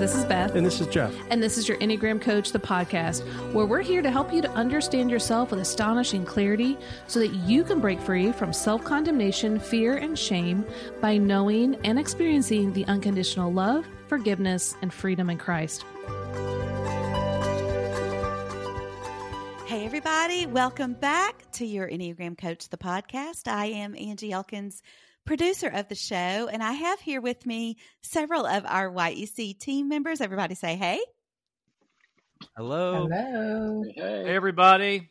This is Beth. And this is Jeff. And this is your Enneagram Coach, the podcast, where we're here to help you to understand yourself with astonishing clarity so that you can break free from self condemnation, fear, and shame by knowing and experiencing the unconditional love, forgiveness, and freedom in Christ. Hey, everybody. Welcome back to your Enneagram Coach, the podcast. I am Angie Elkins producer of the show. And I have here with me several of our YEC team members. Everybody say hey. Hello. Hello. Hey, everybody.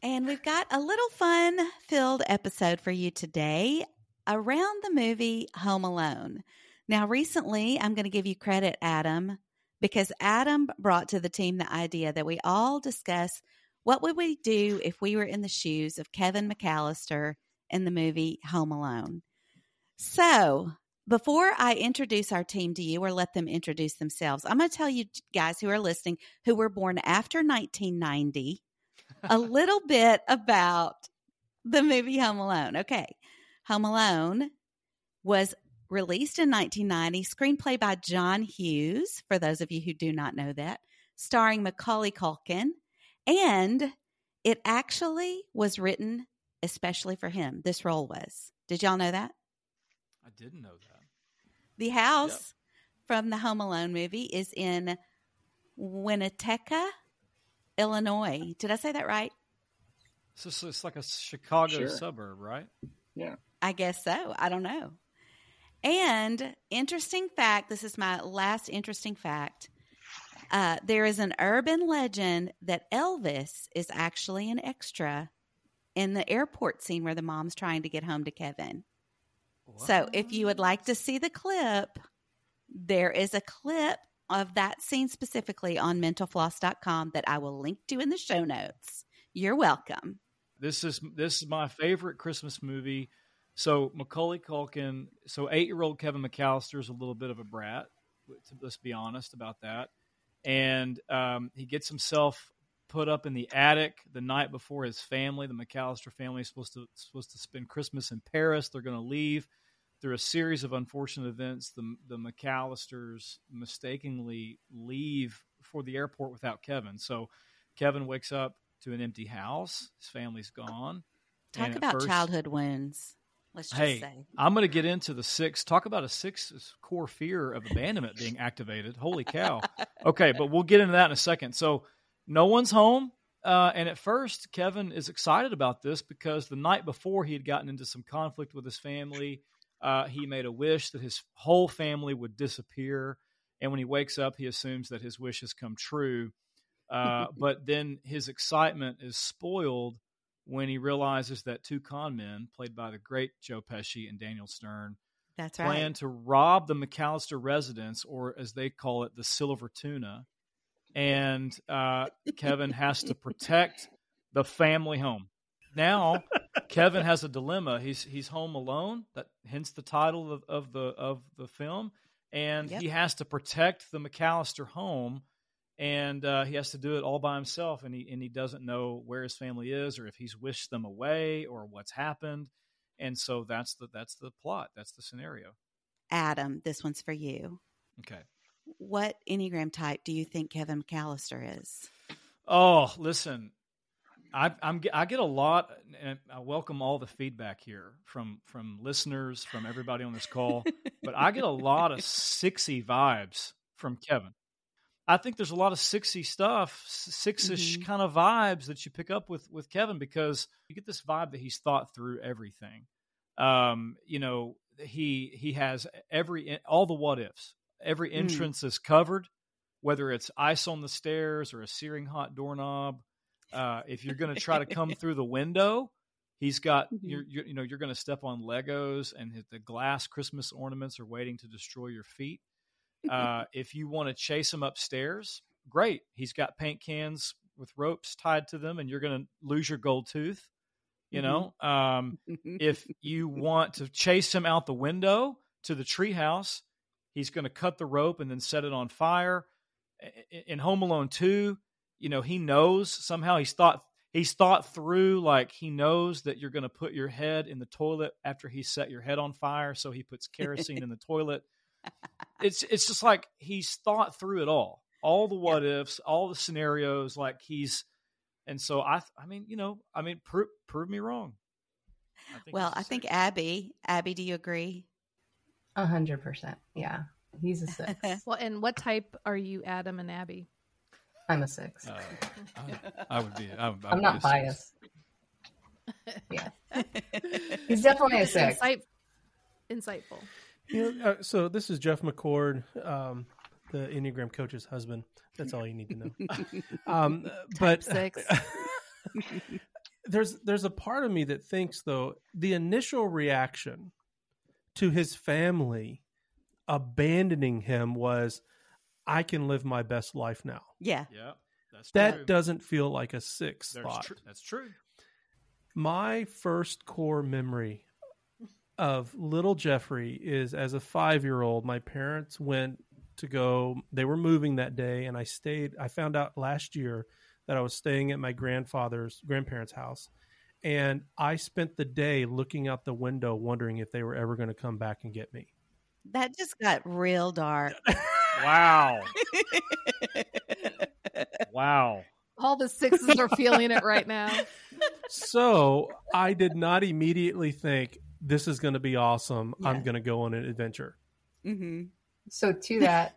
And we've got a little fun filled episode for you today around the movie Home Alone. Now, recently, I'm going to give you credit, Adam, because Adam brought to the team the idea that we all discuss what would we do if we were in the shoes of Kevin McAllister in the movie Home Alone. So, before I introduce our team to you or let them introduce themselves, I'm going to tell you guys who are listening who were born after 1990 a little bit about the movie Home Alone. Okay. Home Alone was released in 1990, screenplay by John Hughes, for those of you who do not know that, starring Macaulay Culkin. And it actually was written especially for him. This role was. Did y'all know that? I didn't know that. The house yep. from the Home Alone movie is in Winnetka, Illinois. Did I say that right? So it's, it's like a Chicago sure. suburb, right? Yeah. I guess so. I don't know. And interesting fact this is my last interesting fact. Uh, there is an urban legend that Elvis is actually an extra in the airport scene where the mom's trying to get home to Kevin. So if you would like to see the clip, there is a clip of that scene specifically on mentalfloss.com that I will link to in the show notes. You're welcome. This is this is my favorite Christmas movie. So Macaulay Culkin, so eight year old Kevin McAllister is a little bit of a brat. Let's be honest about that. And um, he gets himself put up in the attic the night before his family, the McAllister family, is supposed to supposed to spend Christmas in Paris. They're going to leave through a series of unfortunate events. The the McAllisters mistakenly leave for the airport without Kevin. So Kevin wakes up to an empty house. His family's gone. Talk about first, childhood wounds. Let's just hey, say. I'm going to get into the six. Talk about a six core fear of abandonment being activated. Holy cow. Okay, but we'll get into that in a second. So no one's home. Uh, and at first, Kevin is excited about this because the night before he had gotten into some conflict with his family. Uh, he made a wish that his whole family would disappear. And when he wakes up, he assumes that his wish has come true. Uh, but then his excitement is spoiled when he realizes that two con men, played by the great Joe Pesci and Daniel Stern, that's right. plan to rob the McAllister residence, or as they call it, the Silver Tuna and uh, Kevin has to protect the family home. Now, Kevin has a dilemma. He's he's home alone. That hence the title of, of the of the film, and yep. he has to protect the McAllister home, and uh, he has to do it all by himself. And he and he doesn't know where his family is, or if he's wished them away, or what's happened. And so that's the that's the plot. That's the scenario. Adam, this one's for you. Okay what Enneagram type do you think Kevin McAllister is? Oh, listen, I, I'm I get a lot, and I welcome all the feedback here from from listeners, from everybody on this call. but I get a lot of sixy vibes from Kevin. I think there's a lot of sixy stuff, six-ish mm-hmm. kind of vibes that you pick up with with Kevin because you get this vibe that he's thought through everything. Um, you know, he he has every all the what ifs Every hmm. entrance mm. is covered, whether it's ice on the stairs or a searing hot doorknob. Uh, if you're going to try to come through the window, he's got mm-hmm. you're, you're, you know you're going to step on Legos and the glass Christmas ornaments are waiting to destroy your feet. Uh, if you want to chase him upstairs, great. He's got paint cans with ropes tied to them, and you're going to lose your gold tooth. You know, mm-hmm. um, if you want to chase him out the window to the treehouse, He's going to cut the rope and then set it on fire. In Home Alone 2, you know, he knows somehow he's thought he's thought through like he knows that you're going to put your head in the toilet after he set your head on fire, so he puts kerosene in the toilet it's it's just like he's thought through it all, all the what ifs, all the scenarios. Like he's, and so I, I mean, you know, I mean, prove prove me wrong. I well, I think Abby, Abby, do you agree? A hundred percent. Yeah, he's a six. well, and what type are you, Adam and Abby? I'm a six. Uh, I, I, would be. I, am not biased. yeah, he's definitely a six. Insight, insightful. You know, uh, so this is Jeff McCord, um, the Enneagram coach's husband. That's all you need to know. um, but six. there's there's a part of me that thinks though the initial reaction to his family abandoning him was I can live my best life now. Yeah. Yeah. That's that true. doesn't feel like a six There's thought. Tr- that's true. My first core memory of little Jeffrey is as a five year old, my parents went to go, they were moving that day, and I stayed. I found out last year that I was staying at my grandfather's grandparents' house. And I spent the day looking out the window, wondering if they were ever going to come back and get me. That just got real dark. Wow. wow. All the sixes are feeling it right now. So I did not immediately think this is going to be awesome. Yeah. I'm going to go on an adventure. Mm-hmm. So to that,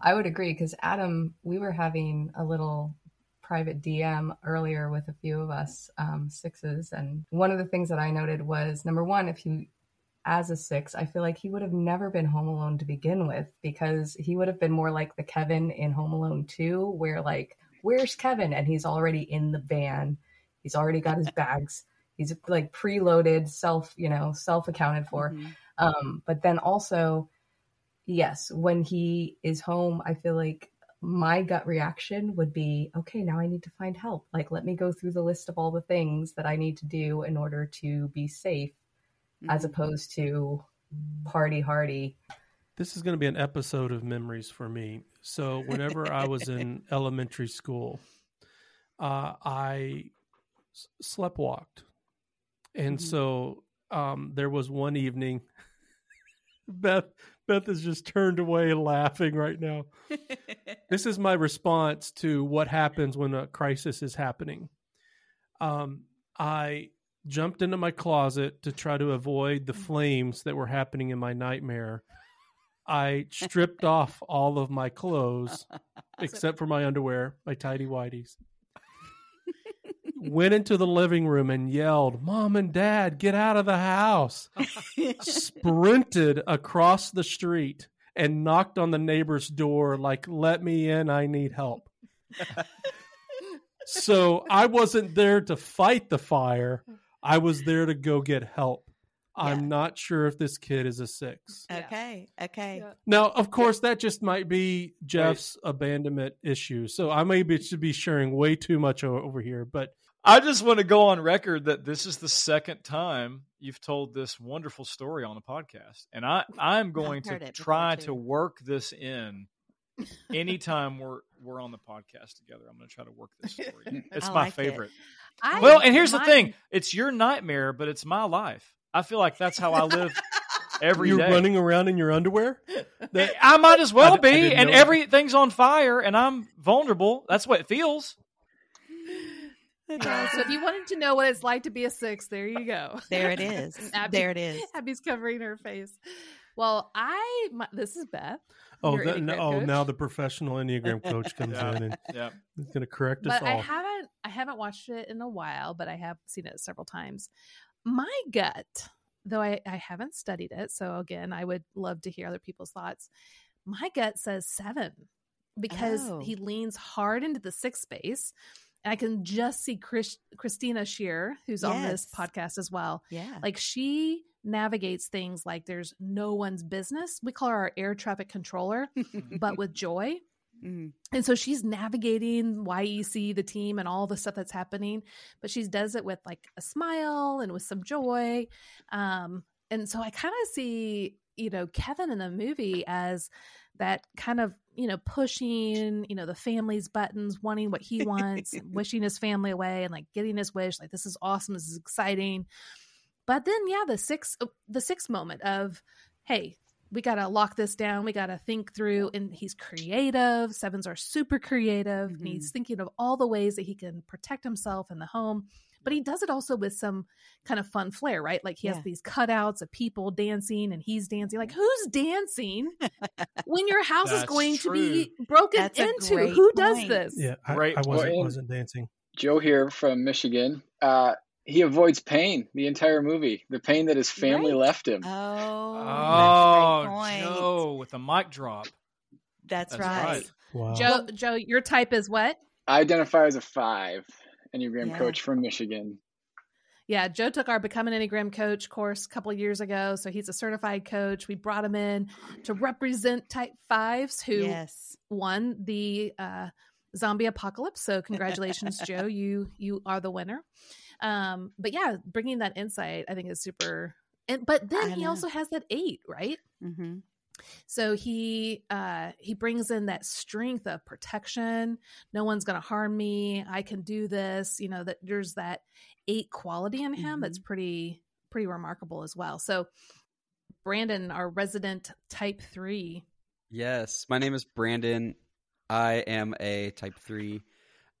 I would agree because Adam, we were having a little private DM earlier with a few of us um, sixes, and one of the things that I noted was number one, if you as a six, I feel like he would have never been Home Alone to begin with because he would have been more like the Kevin in Home Alone 2, where like, where's Kevin? And he's already in the van. He's already got his bags. He's like preloaded, self, you know, self accounted for. Mm-hmm. Um, but then also, yes, when he is home, I feel like my gut reaction would be, okay, now I need to find help. Like, let me go through the list of all the things that I need to do in order to be safe as Mm-hmm. opposed to party hardy. This is going to be an episode of memories for me. So, whenever I was in elementary school, uh, I s- sleptwalked. And Mhm. so um, there was one evening, Beth, Beth is just turned away laughing right now. this is my response to what happens when a crisis is happening. Um, I jumped into my closet to try to avoid the flames that were happening in my nightmare. I stripped off all of my clothes except for my underwear, my tidy whities. Went into the living room and yelled, Mom and Dad, get out of the house. Sprinted across the street and knocked on the neighbor's door, like, let me in, I need help. so I wasn't there to fight the fire. I was there to go get help. I'm not sure if this kid is a six. Yeah. okay. Okay. Yeah. Now, of course, that just might be Jeff's abandonment issue. So I may be, should be sharing way too much over here, but I just want to go on record that this is the second time you've told this wonderful story on the podcast, and I I'm going to try to work this in. Anytime we're we're on the podcast together, I'm going to try to work this story. It's I my like it. favorite. I, Well, and here's the thing: it's your nightmare, but it's my life. I feel like that's how I live every you're day. running around in your underwear. That- I might as well I d- I be, didn't and know that. everything's on fire, and I'm vulnerable. That's what it feels. So if you wanted to know what it's like to be a six, there you go. There it is. Abby- there it is. Abby's covering her face. Well, I my, this is Beth. Oh, Your that, Enneagram oh, now the professional enneagram coach comes Yeah. in and Yeah. is going to correct us but I haven't I haven't watched it in a while, but I have seen it several times. My gut, though I, I haven't studied it, so again, I would love to hear other people's thoughts. My gut says seven because Oh. he leans hard into the sixth space. And I can just see Chris, Christina Shear, who's on this podcast as well. Yeah. Like she navigates things like there's no one's business. We call her our air traffic controller, but with joy. Mhm. And so she's navigating YEC, the team, and all the stuff that's happening, but she does it with like a smile and with some joy. Um, and so I kind of see, you know, Kevin in the movie as that kind of, you know, pushing, you know, the family's buttons, wanting what he wants, wishing his family away and like getting his wish. Like, this is awesome. This is exciting. But then, yeah, the six, the six moment of, hey, we got to lock this down. We got to think through. And he's creative. Sevens are super creative. Mm-hmm. And he's thinking of all the ways that he can protect himself in the home. But he does it also with some kind of fun flair, right? Like he yeah. has these cutouts of people dancing and he's dancing. Like, who's dancing when your house is going true. to be broken That's into? Who point. does this? Yeah, I, right. I wasn't, wasn't dancing. Joe here from Michigan. Uh, he avoids pain the entire movie. The pain that his family right. left him. Oh, oh, Joe with a mic drop. That's, that's right. right. Wow. Joe, Joe, your type is what? I identify as a five Enneagram yeah. coach from Michigan. Yeah, Joe took our Become an Enneagram Coach course a couple years ago. So he's a certified coach. We brought him in to represent type fives who yes. won the uh, zombie apocalypse. So congratulations, Joe. You you are the winner. Um, but yeah, bringing that insight, I think is super. And but then he also has that eight, right? Mm-hmm. So he uh, he brings in that strength of protection. No one's going to harm me. I can do this. You know that there's that eight quality in him mm-hmm. that's pretty pretty remarkable as well. So Brandon, our resident type three. Yes, my name is Brandon. I am a type three.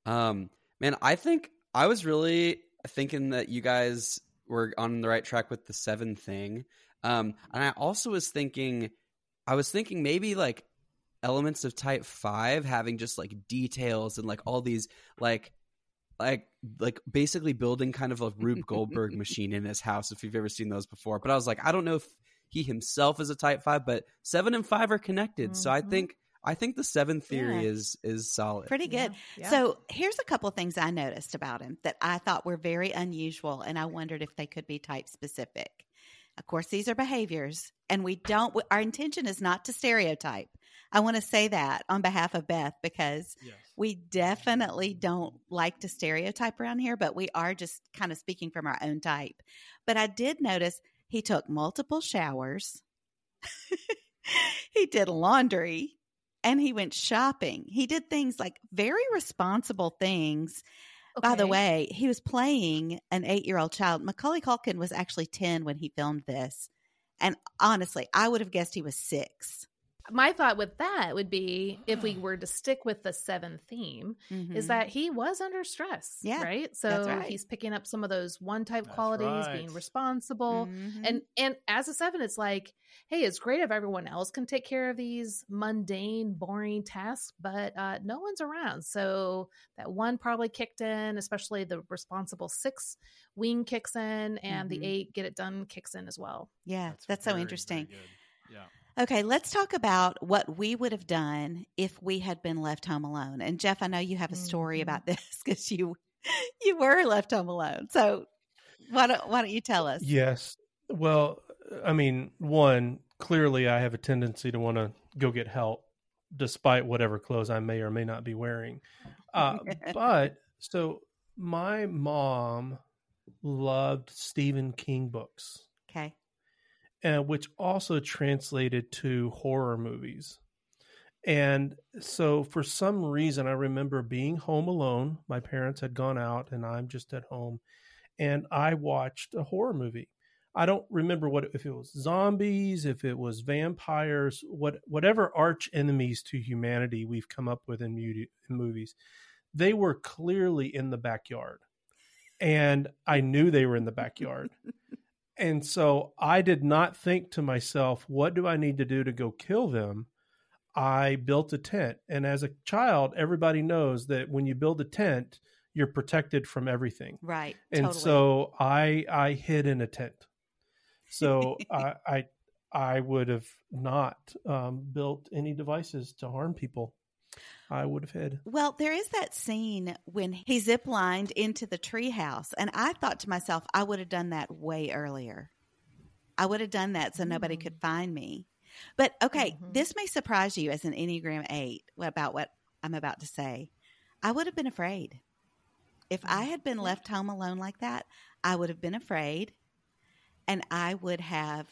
Um, man, I think I was really thinking that you guys were on the right track with the seven thing. Um, and I also was thinking, I was thinking maybe like elements of type five having just like details and like all these like like like basically building kind of a Rube Goldberg machine in his house if you've ever seen those before. But I was like, I don't know if he himself is a type five, but seven and five are connected. Mm-hmm. So I mm-hmm. think I think the seven theory yeah. is is solid. Pretty good. Yeah. Yeah. So here's a couple of things I noticed about him that I thought were very unusual, and I wondered if they could be type specific. Of course, these are behaviors, and we don't. Our intention is not to stereotype. I want to say that on behalf of Beth because yes. we definitely don't like to stereotype around here, but we are just kind of speaking from our own type. But I did notice he took multiple showers. he did laundry and he went shopping. He did things like very responsible things. Okay. By the way, he was playing an eight year old child. Macaulay Culkin was actually 10 when he filmed this. And honestly, I would have guessed he was six my thought with that would be if we were to stick with the seven theme mm-hmm. is that he was under stress yeah right so right. he's picking up some of those one type qualities right. being responsible mm-hmm. and and as a seven it's like hey it's great if everyone else can take care of these mundane boring tasks but uh, no one's around so that one probably kicked in especially the responsible six wing kicks in and mm-hmm. the eight get it done kicks in as well yeah that's, that's very, so interesting yeah Okay, let's talk about what we would have done if we had been left home alone. And Jeff, I know you have a story mm-hmm. about this because you you were left home alone. So why don't why don't you tell us? Yes. Well, I mean, one clearly I have a tendency to want to go get help, despite whatever clothes I may or may not be wearing. Uh, but so my mom loved Stephen King books. Okay uh, which also translated to horror movies. And so, for some reason, I remember being home alone. My parents had gone out, and I'm just at home. And I watched a horror movie. I don't remember what if it was zombies, if it was vampires, what whatever arch enemies to humanity we've come up with in, in movies. They were clearly in the backyard, and I knew they were in the backyard. And so I did not think to myself, what do I need to do to go kill them? I built a tent. And as a child, everybody knows that when you build a tent, you're protected from everything. Right. And totally. so I I hid in a tent. So I, I I would have not um, built any devices to harm people. I would have had. Well, there is that scene when he ziplined into the treehouse, and I thought to myself, I would have done that way earlier. I would have done that so mm-hmm. nobody could find me. But okay, mm-hmm. this may surprise you as an Enneagram 8 about what I'm about to say. I would have been afraid. If I had been left home alone like that, I would have been afraid and I would have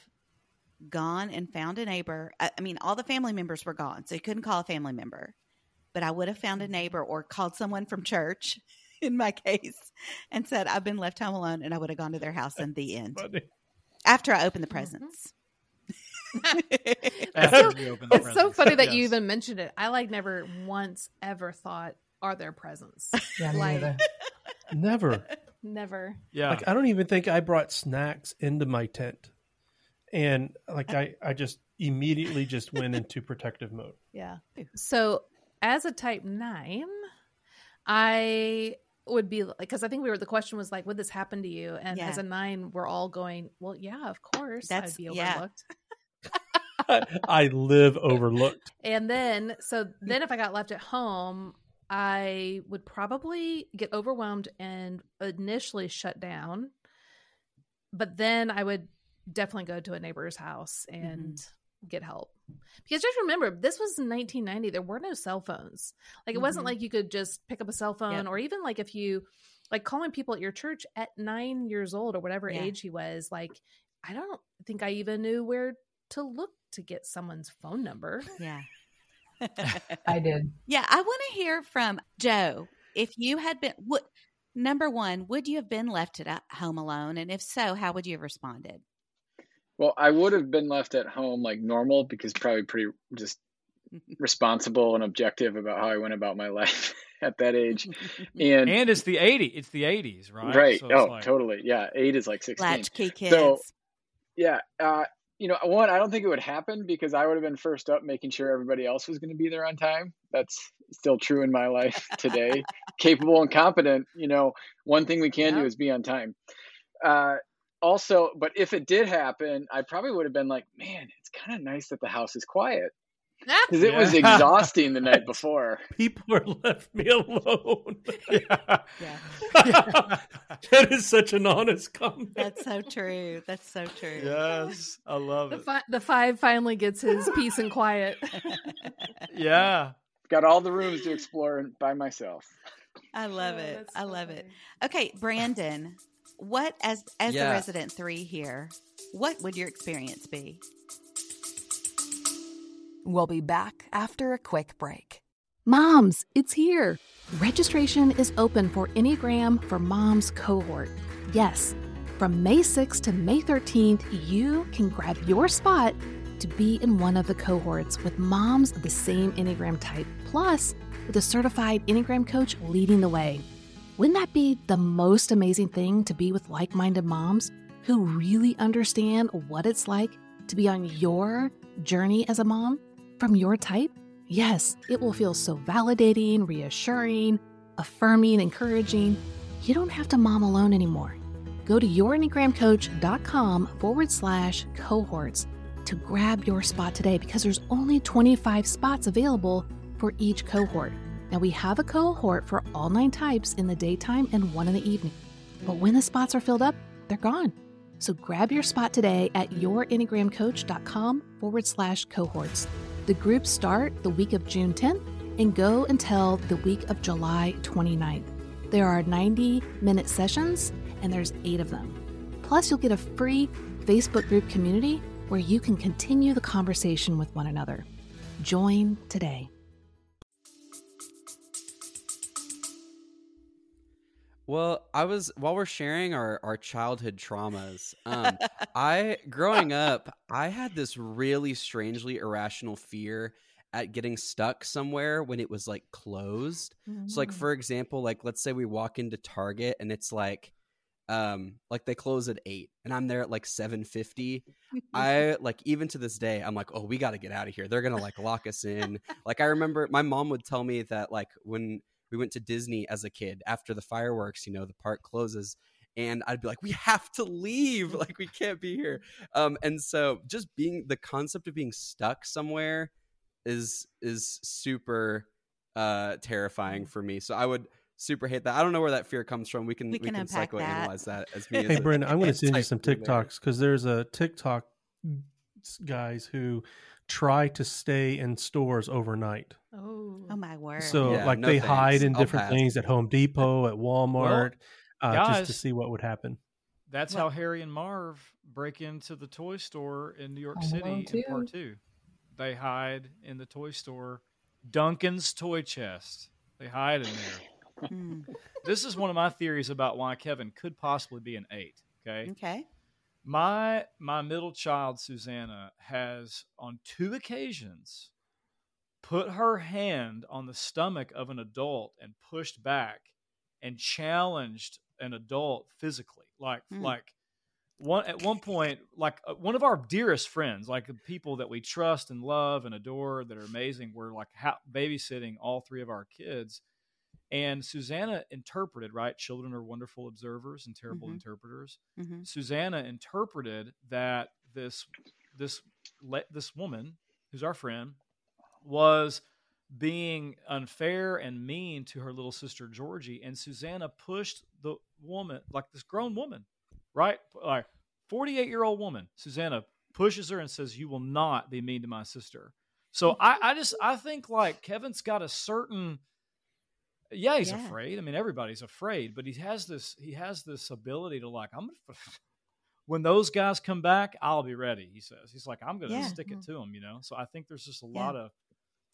gone and found a neighbor. I mean, all the family members were gone, so you couldn't call a family member but I would have found a neighbor or called someone from church in my case and said, I've been left home alone and I would have gone to their house in the end. Funny. After I opened the mm-hmm. presents. After we the It's so funny that you even mentioned it. I like never once ever thought, are there presents? Yeah, Like- neither. Never. Never. Yeah. Like I don't even think I brought snacks into my tent. And like I, I just immediately just went into protective mode. Yeah. So as a type nine, I would be like, because I think we were, the question was like, would this happen to you? And Yeah. as a nine, we're all going, well, yeah, of course. That's- I'd be yeah. overlooked. I live overlooked. And then, so mm. then if I got left at home, I would probably get overwhelmed and initially shut down. But then I would definitely go to a neighbor's house mm-hmm. and get help. Because just remember, this was 1990. There were no cell phones. Like, it wasn't Mhm. like you could just pick up a cell phone, Yep. or even like if you, like calling people at your church at nine years old or whatever Yeah. age he was, like, I don't think I even knew where to look to get someone's phone number. Yeah. I did. Yeah, I want to hear from Joe. If you had been, what number one, would you have been left at home alone? And if so, how would you have responded? Well, I would have been left at home like normal because probably pretty just responsible and objective about how I went about my life at that age. And, and it's the 80 it's the 80s, right? right. So oh, like- totally. Yeah. Eight is like 16. Latchkey kids. So- Yeah. Uh, you know, one, I don't think it would happen because I would have been first up making sure everybody else was going to be there on time. That's still true in my life today. Capable and competent, you know, one thing we can do is be on time. Uh, also, but if it did happen, I probably would have been like, man, it's kind of nice that the house is quiet because it was exhausting the night before. People are left me alone. yeah. yeah, that is such an honest comment. that's so true. That's so true. yes. I love The, it. fi- the five finally gets his peace and quiet. Yeah. Got all the rooms to explore by myself. I love Oh, it. I so love it. Okay, Brandon, what as as Yeah. the resident three here, what would your experience be? We'll be back after a quick break. Moms, it's here. Registration is open for Enneagram for Moms cohort. Yes, from May 6th to May 13th, you can grab your spot to be in one of the cohorts with moms of the same Enneagram type, plus with a certified Enneagram coach leading the way. Wouldn't that be the most amazing thing to be with like minded moms who really understand what it's like to be on your journey as a mom from your type? Yes, it will feel so validating, reassuring, affirming, encouraging. You don't have to mom alone anymore. Go to yourenneagramcoach.com forward slash cohorts to grab your spot today because there's only 25 spots available for each cohort. Now, we have a cohort for all nine types in the daytime and one in the evening. But when the spots are filled up, they're gone. So grab your spot today at yourenneagramcoach.com forward slash cohorts. The groups start the week of June 10th and go until the week of July 29th. There are 90 minute sessions and there's eight of them. Plus, you'll get a free Facebook group community where you can continue the conversation with one another. Join today. Well, I was while we're sharing our our childhood traumas. Um, I growing up, I had this really strangely irrational fear at getting stuck somewhere when it was like closed. So, like for example, like let's say we walk into Target and it's like, um, like they close at eight, and I'm there at like seven fifty. I like even to this day, I'm like, oh, we got to get out of here. They're gonna like lock us in. like I remember my mom would tell me that like when we went to Disney as a kid after the fireworks, you know, the park closes. And I'd be like, we have to leave. Like, we can't be here. Um, and so just being the concept of being stuck somewhere is is super uh terrifying for me. So I would super hate that. I don't know where that fear comes from. We can We we can can, unpack that. psychoanalyze that. as me. Hey, a- Brenda, I'm going to send you some. TikToks because there's a TikTok guys who try to stay in stores overnight. Oh, Oh my word. So, Yeah, like, no they thanks. hide in I'll different pass. things at Home Depot, at Walmart, uh, just to see what would happen. That's Well- how Harry and Marv break into the toy store in New York Home City in part 2. They hide in the toy store, Duncan's toy chest. They hide in there. Hmm. this is one of my theories about why Kevin could possibly be an eight. Okay. okay. My my middle child Susanna has on two occasions put her hand on the stomach of an adult and pushed back and challenged an adult physically like Mm. like one at one point like uh, one of our dearest friends like the people that we trust and love and adore that are amazing were like ha- babysitting all three of our kids and susanna interpreted right children are wonderful observers and terrible Mhm. interpreters Mhm. susanna interpreted that this this this woman who's our friend was being unfair and mean to her little sister Georgie, and Susanna pushed the woman, like this grown woman, right, like forty-eight year old woman. Susanna pushes her and says, "You will not be mean to my sister." So I, I just, I think like Kevin's got a certain, yeah, he's Yeah. afraid. I mean, everybody's afraid, but he has this, he has this ability to like, I'm. When those guys come back, I'll be ready. He says. He's like, I'm going to Yeah. stick it to them, you know. So I think there's just a lot of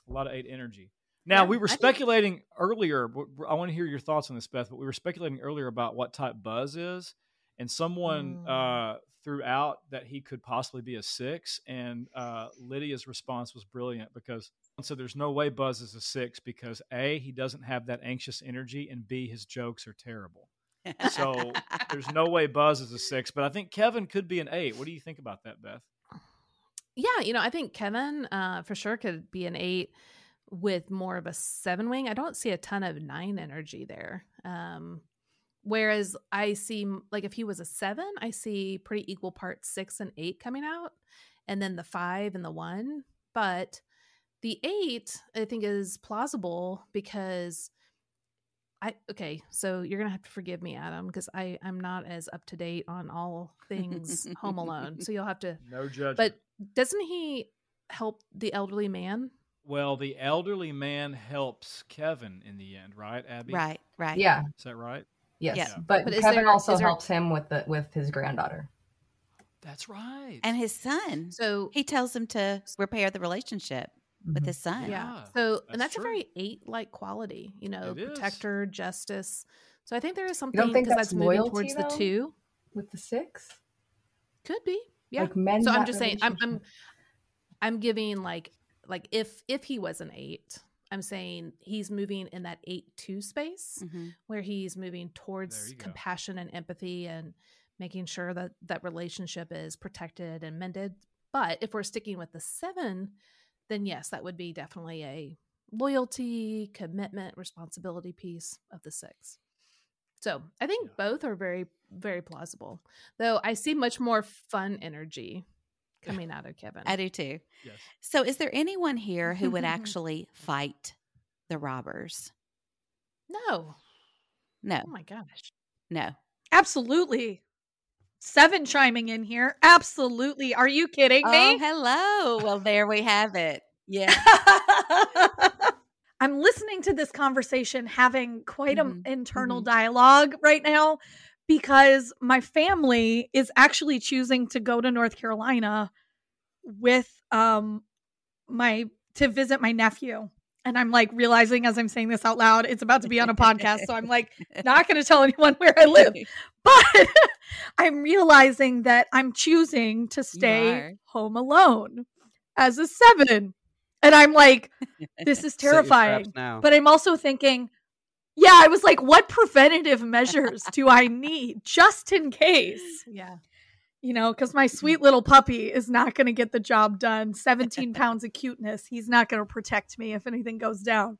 a lot of eight energy. Now we were I think- speculating earlier. I want to hear your thoughts on this, Beth. But we were speculating earlier about what type Buzz is, and someone Mm. uh, threw out that he could possibly be a six. And uh, Lydia's response was brilliant because so there's no way Buzz is a six because a he doesn't have that anxious energy, and b his jokes are terrible. So there's no way Buzz is a six. But I think Kevin could be an eight. What do you think about that, Beth? Yeah, you know, I think Kevin uh, for sure could be an eight with more of a seven wing. I don't see a ton of nine energy there. Um, whereas I see, like, if he was a seven, I see pretty equal parts six and eight coming out, and then the five and the one. But the eight, I think, is plausible because I, okay, so you're going to have to forgive me, Adam, because I, I'm not as up to date on all things Home Alone. So you'll have to No judgment. but doesn't he help the elderly man? Well, the elderly man helps Kevin in the end, right, Abby? right, right. Yeah. Is that right? Yes. Yeah. But, But Kevin there- also is there- helps him with the with his granddaughter. That's right. And his son. So He tells him to repair the relationship with Mhm. his son. yeah, Yeah, so that's and that's true. a very eight like quality, you know, It is. protector, justice. So I think there is something because that's that's, moving loyalty, towards the two. with the six. Could be, yeah. Like mend so I'm just saying, I'm, I'm. I'm giving like, like if if he was an eight, I'm saying he's moving in that eight two space. Mhm. where he's moving towards you go. compassion and empathy and making sure that that relationship is protected and mended. But if we're sticking with the seven, then yes, that would be definitely a loyalty, commitment, responsibility piece of the six. So I think Yeah. both are very, very plausible. Though I see much more fun energy coming out of Kevin. I do too. yes. So, is there anyone here who would actually fight the robbers? no. No, Oh my gosh. no. Absolutely. Seven chiming in here. Absolutely. Are you kidding Oh, me? hello. Well, there we have it. Yeah. I'm listening to this conversation having quite an internal mhm. dialogue right now because my family is actually choosing to go to North Carolina with um my to visit my nephew. And I'm like realizing as I'm saying this out loud, it's about to be on a podcast. So I'm like not going to tell anyone where I live. But I'm realizing that I'm choosing to stay home alone as a seven. And I'm like, this is Set your traps terrifying. But I'm also thinking, yeah, I was like, what preventative measures do I need just in case? Yeah. You know, because my sweet little puppy is not going to get the job done. 17 pounds of cuteness. He's not going to protect me if anything goes down.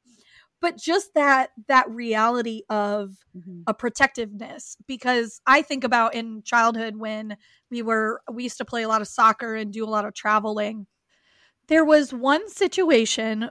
But just that that reality of Mhm. a protectiveness because I think about in childhood when we were we used to play a lot of soccer and do a lot of traveling. There was one situation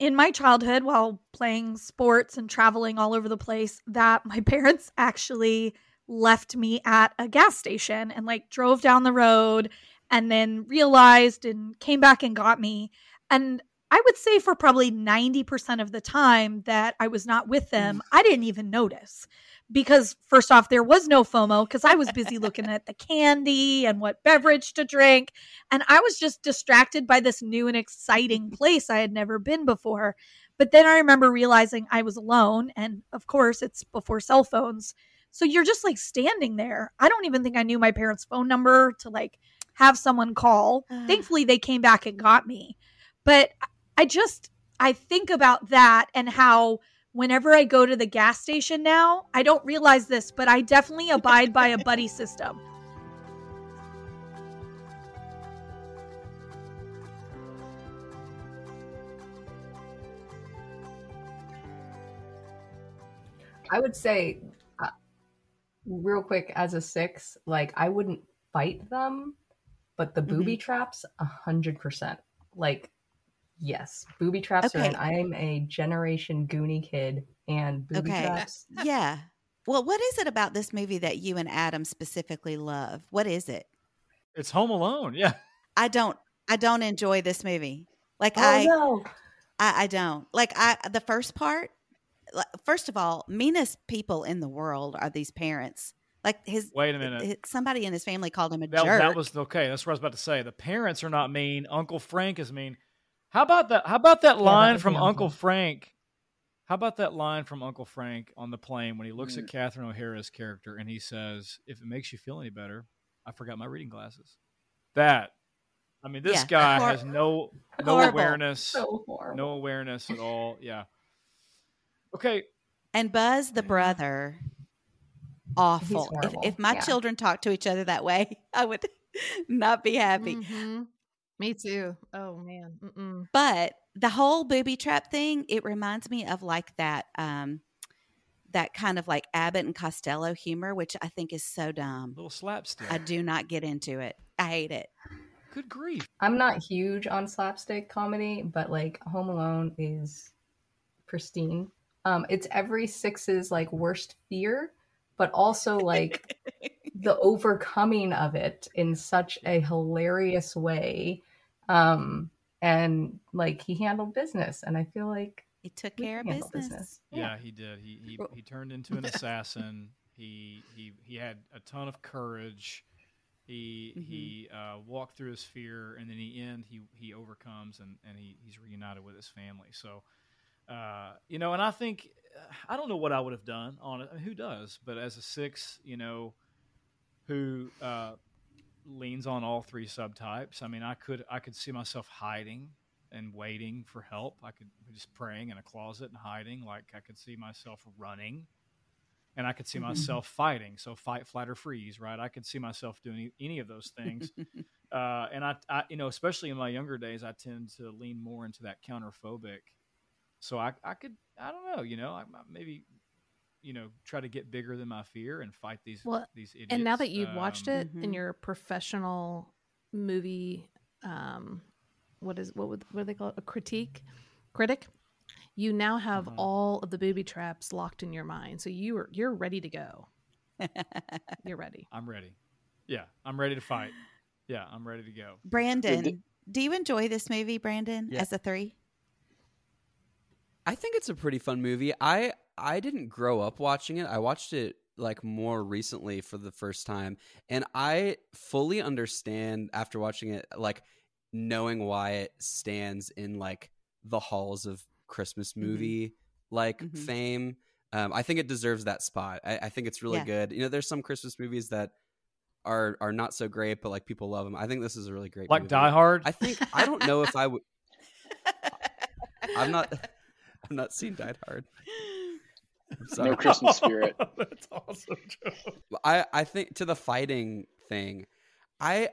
in my childhood while playing sports and traveling all over the place that my parents actually left me at a gas station and like drove down the road and then realized and came back and got me. And I would say for probably 90% of the time that I was not with them, mm. I didn't even notice. Because, first off, there was no FOMO because I was busy looking at the candy and what beverage to drink. And I was just distracted by this new and exciting mm. place I had never been before. But then I remember realizing I was alone. And of course, it's before cell phones. So you're just like standing there. I don't even think I knew my parents' phone number to like have someone call. Thankfully, they came back and got me. But I just, I think about that and how whenever I go to the gas station now, I don't realize this, but I definitely abide by a buddy system. I would say, real quick, as a six, like I wouldn't fight them, but the booby Mm-hmm. traps, a hundred percent. Like, yes, booby traps are. Okay. And I am a generation Goonie kid, and booby Okay. traps. Yeah. Well, what is it about this movie that you and Adam specifically love? What is it? It's Home Alone. Yeah. I don't I don't enjoy this movie. Like Oh I, no! I I don't. Like I the first part like, first of all, meanest people in the world are these parents. Like his Wait a minute. his- somebody in his family called him a That, jerk. that was okay. That's what I was about to say. The parents are not mean. Uncle Frank is mean. How about that? How about that that line was from Uncle uncle. Frank? How about that line from Uncle Frank on the plane when he looks Mm. at Catherine O'Hara's character and he says, "If it makes you feel any better, I forgot my reading glasses." That, I mean, this Yeah. guy Hor- has no no horrible. awareness, So no awareness at all. Yeah. Okay, and Buzz the brother awful. If, if my yeah. children talked to each other that way, I would not be happy. Mhm. Me too. Oh man. Mm-mm. But the whole booby trap thing, it reminds me of like that um that kind of like Abbott and Costello humor, which I think is so dumb. little slapstick. I do not get into it. I hate it. Good grief. I'm not huge on slapstick comedy, but like Home Alone is pristine. Um, it's every six's like worst fear, but also like the overcoming of it in such a hilarious way. Um, and like he handled business, and I feel like He took we care of can handle business. Yeah, he did. He he, he turned into an assassin. he he he had a ton of courage. He Mhm. he uh, walked through his fear, and in the end, he he overcomes, and and he, he's reunited with his family. So, uh, you know, and I think I don't know what I would have done on it. I mean, who does? But as a six, you know, who uh, leans on all three subtypes. I mean, I could I could see myself hiding and waiting for help. I could just praying in a closet and hiding. Like I could see myself running, and I could see Mhm. myself fighting. So fight, flight, or freeze. Right? I could see myself doing any, any of those things. uh, and I, I, you know, especially in my younger days, I tend to lean more into that counterphobic. So I, I could, I don't know, you know, I, I maybe, you know, try to get bigger than my fear and fight these Well, these idiots. And now that you've watched Um, it Mhm. and you're a professional movie, um, what is what would what do they call it? A critique critic. You now have Mhm. all of the booby traps locked in your mind, so you are you're ready to go. You're ready. I'm ready. Yeah, I'm ready to fight. Yeah, I'm ready to go. Brandon, do you enjoy this movie, Brandon, Yeah. as a three? I think it's a pretty fun movie. I I didn't grow up watching it. I watched it like more recently for the first time, and I fully understand after watching it, like knowing why it stands in like the halls of Christmas movie like Mhm. fame. Um, I think it deserves that spot. I, I think it's really Yeah. good. You know, there's some Christmas movies that are are not so great, but like people love them. I think this is a really great Like movie. Die Hard. I think I don't know if I would. I'm not. I've not seen Die Hard. I'm. No Christmas spirit. That's awesome, Joe. I I think to the fighting thing, I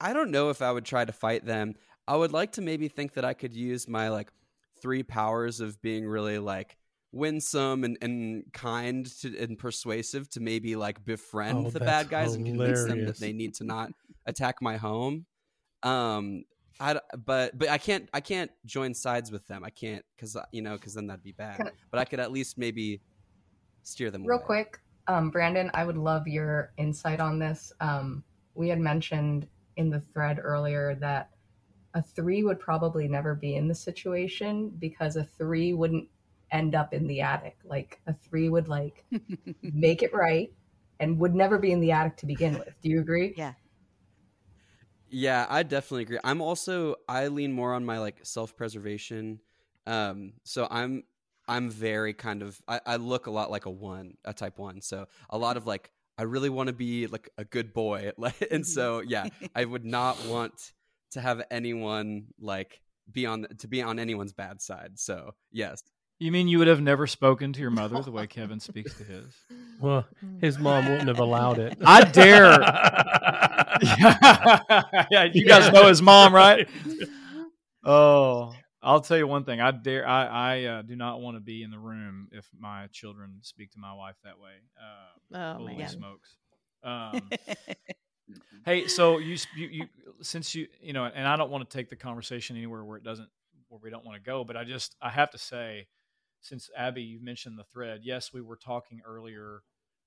I don't know if I would try to fight them. I would like to maybe think that I could use my like three powers of being really like winsome and, and kind to, and persuasive to maybe like befriend Oh, the bad guys and convince them that they need to not attack my home. Um, I d- but but I can't I can't join sides with them. I can't because you know because then that'd be bad. Can But I could at least maybe steer them Real away. quick, um, Brandon, I would love your insight on this. Um, we had mentioned in the thread earlier that a three would probably never be in the situation because a three wouldn't end up in the attic. Like a three would like make it right and would never be in the attic to begin with. Do you agree? Yeah. Yeah, I definitely agree. I'm also I lean more on my like self-preservation. Um so I'm I'm very kind of I, I look a lot like a one, a type one. So a lot of like I really want to be like a good boy, and so yeah, I would not want to have anyone like be on to be on anyone's bad side. So yes, You mean you would have never spoken to your mother the way Kevin speaks to his? Well, his mom wouldn't have allowed it. I dare. yeah, you guys know his mom, right? Oh, I'll tell you one thing. I dare. I I uh, do not want to be in the room if my children speak to my wife that way. Uh, Oh holy man. smokes! Um, hey, so you, you you since you you know, and I don't want to take the conversation anywhere where it doesn't where we don't want to go, but I just I have to say, since Abby you mentioned the thread, yes, we were talking earlier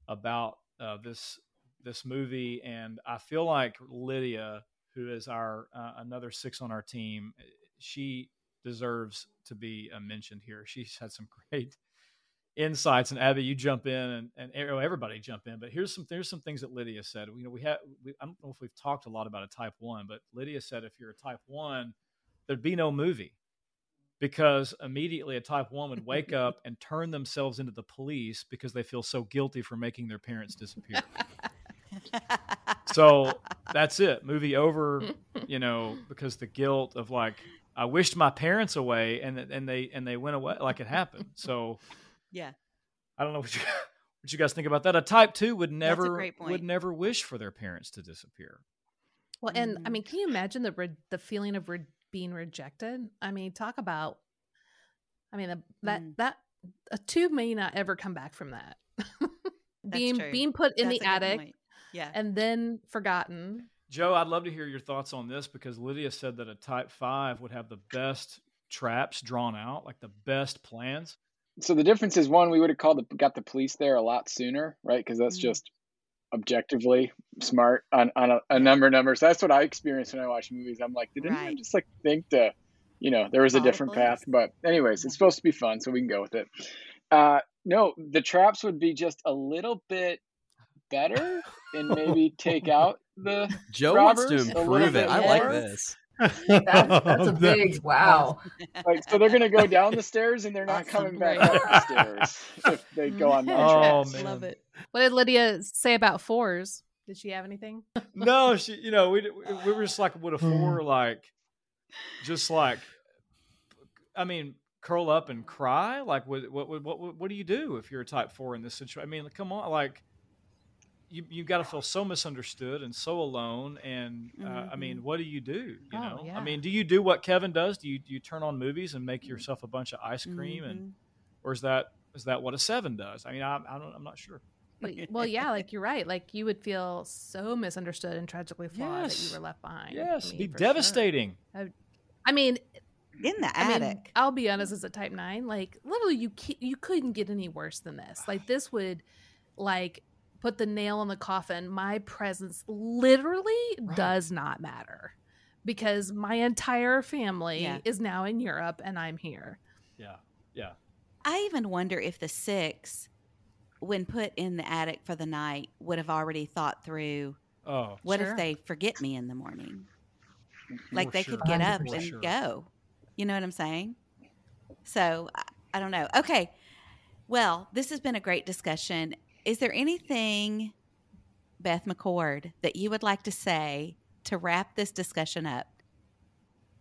about uh, this this movie, and I feel like Lydia, who is our uh, another six on our team, she deserves to be uh, mentioned here. She's had some great insights, and Abby, you jump in, and, and oh, everybody jump in. But here's some there's some things that Lydia said. You know, we have we, I don't know if we've talked a lot about a type one, but Lydia said if you're a type one, there'd be no movie because immediately a type one would wake up and turn themselves into the police because they feel so guilty for making their parents disappear. so that's it. Movie over. You know, because the guilt of like I wished my parents away, and and they and they went away like it happened. So yeah. I don't know what you what you guys think about that. A type two would never would never wish for their parents to disappear. Well, and I mean, can you imagine the re- the feeling of re- being rejected? I mean, talk about. I mean, the, that Mm. that a two may not ever come back from that. being true. being put in That's the attic point. Yeah. and then forgotten. Joe, I'd love to hear your thoughts on this because Lydia said that a type five would have the best traps drawn out, like the best plans. So the difference is one, we would have called the, got the police there a lot sooner, right? Because that's Mhm. just objectively smart on, on a, a number of numbers. That's what I experience when I watch movies. I'm like, did anyone Right. just like think to, you know, there was a different path. But anyways, it's supposed to be fun, so we can go with it. Uh, no, the traps would be just a little bit better and maybe take out the Joe wants to robbers a little improve it. bit I like more. this. That's, that's a big wow. like so they're gonna go down the stairs and they're not Awesome. coming back up the stairs if they go on that Oh, traps. man. Love it. What did Lydia say about fours? Did she have anything? no, she, you know, we we were just like, would a Hmm. four like, just like, I mean, curl up and cry? Like, what what what what, what do you do if you're a type four in this situation? I mean, come on, like. You you got to feel so misunderstood and so alone, and uh, I mean, Mhm. what do you do? You Oh, know, yeah. I mean, do you do what Kevin does? Do you do you turn on movies and make yourself a bunch of ice cream, and Mhm. or is that is that what a seven does? I mean, I, I don't, I'm not sure. But, well, yeah, like you're right. Like you would feel so misunderstood and tragically flawed that Yes. you were left behind. Yes, I be mean, for sure. devastating. I mean, in the I mean, attic. I'll be honest. As a type nine, like literally, you ca- you couldn't get any worse than this. Like this would, like, put the nail in the coffin. My presence literally Right. does not matter because my entire family Yeah. is now in Europe and I'm here. Yeah, yeah. I even wonder if the six, when put in the attic for the night, would have already thought through Oh, what Sure. if they forget me in the morning? Like For they sure. could get up 100%. and Sure. go. You know what I'm saying? So I, I don't know. Okay. Well, this has been a great discussion. Is there anything, Beth McCord, that you would like to say to wrap this discussion up?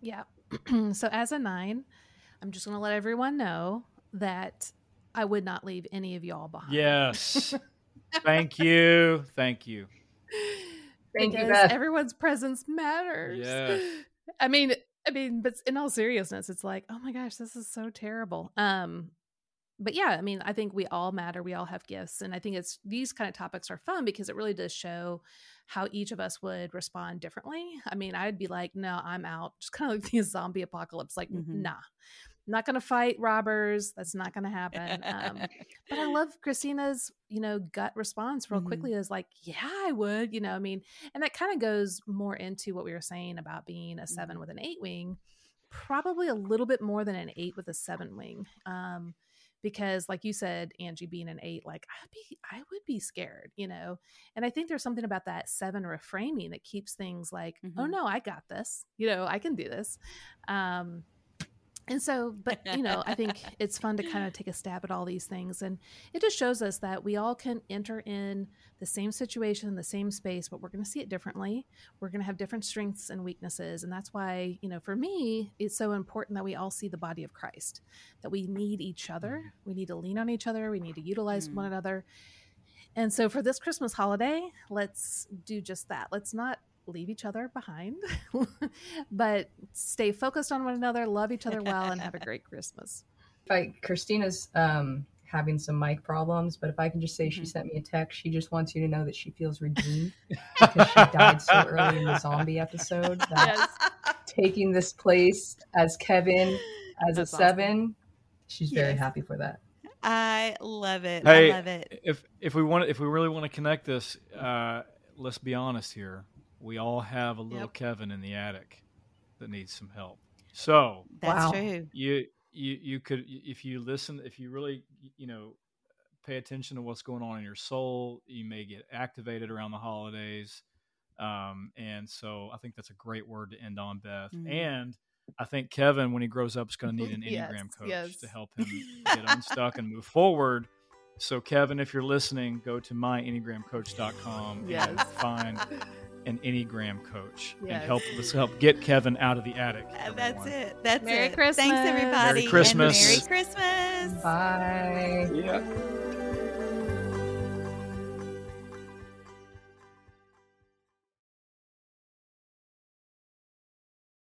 Yeah. so as a nine, I'm just going to let everyone know that I would not leave any of y'all behind. Yes. Thank you. Thank you. Thank you, Beth. everyone's presence matters. Yes. I mean, I mean, but in all seriousness, it's like, oh my gosh, this is so terrible. Um, but yeah, I mean, I think we all matter. We all have gifts, and I think it's these kind of topics are fun because it really does show how each of us would respond differently. I mean, I'd be like, no, I'm out. Just kind of like the zombie apocalypse. Like, Mhm. nah, not going to fight robbers. That's not going to happen. Um, but I love Christina's, you know, gut response real Mhm. quickly is like, yeah, I would, you know, I mean, and that kind of goes more into what we were saying about being a 7 with an eight wing, probably a little bit more than an eight with a seven wing. Um, because like you said, Angie being an eight, like I'd be, I would be scared, you know? And I think there's something about that seven reframing that keeps things like, oh Mhm. no, I got this, you know, I can do this. Um, and so, but you know, I think it's fun to kind of take a stab at all these things. And it just shows us that we all can enter in the same situation, the same space, but we're going to see it differently. We're going to have different strengths and weaknesses. And that's why, you know, for me, it's so important that we all see the body of Christ, that we need each other. Mm. We need to lean on each other. We need to utilize Mm. one another. And so for this Christmas holiday, let's do just that. Let's not leave each other behind, but stay focused on one another, love each other well, and have a great Christmas. If I, Christina's um, having some mic problems, but if I can just say she Mhm. sent me a text, she just wants you to know that she feels redeemed because she died so early in the zombie episode. That taking this place as Kevin as That's a awesome. seven, she's very Yes. happy for that. I love it. Hey, I love it. if if we want if we really want to connect this, uh, let's be honest here. We all have a little Yep. Kevin in the attic that needs some help. So That's Wow. true. you you you could if you listen if you really you know pay attention to what's going on in your soul you may get activated around the holidays um, and so i think that's a great word to end on beth Mhm. and i think kevin when he grows up is going to need an Yes, enneagram coach yes. to help him get unstuck and move forward so kevin if you're listening go to myenneagramcoach.com and Yes. find an enneagram coach and Yes. help let's help get kevin out of the attic Uh, That's it. That's Merry it. Christmas. Thanks, everybody. Merry Christmas. And Merry Christmas. Bye. Yeah.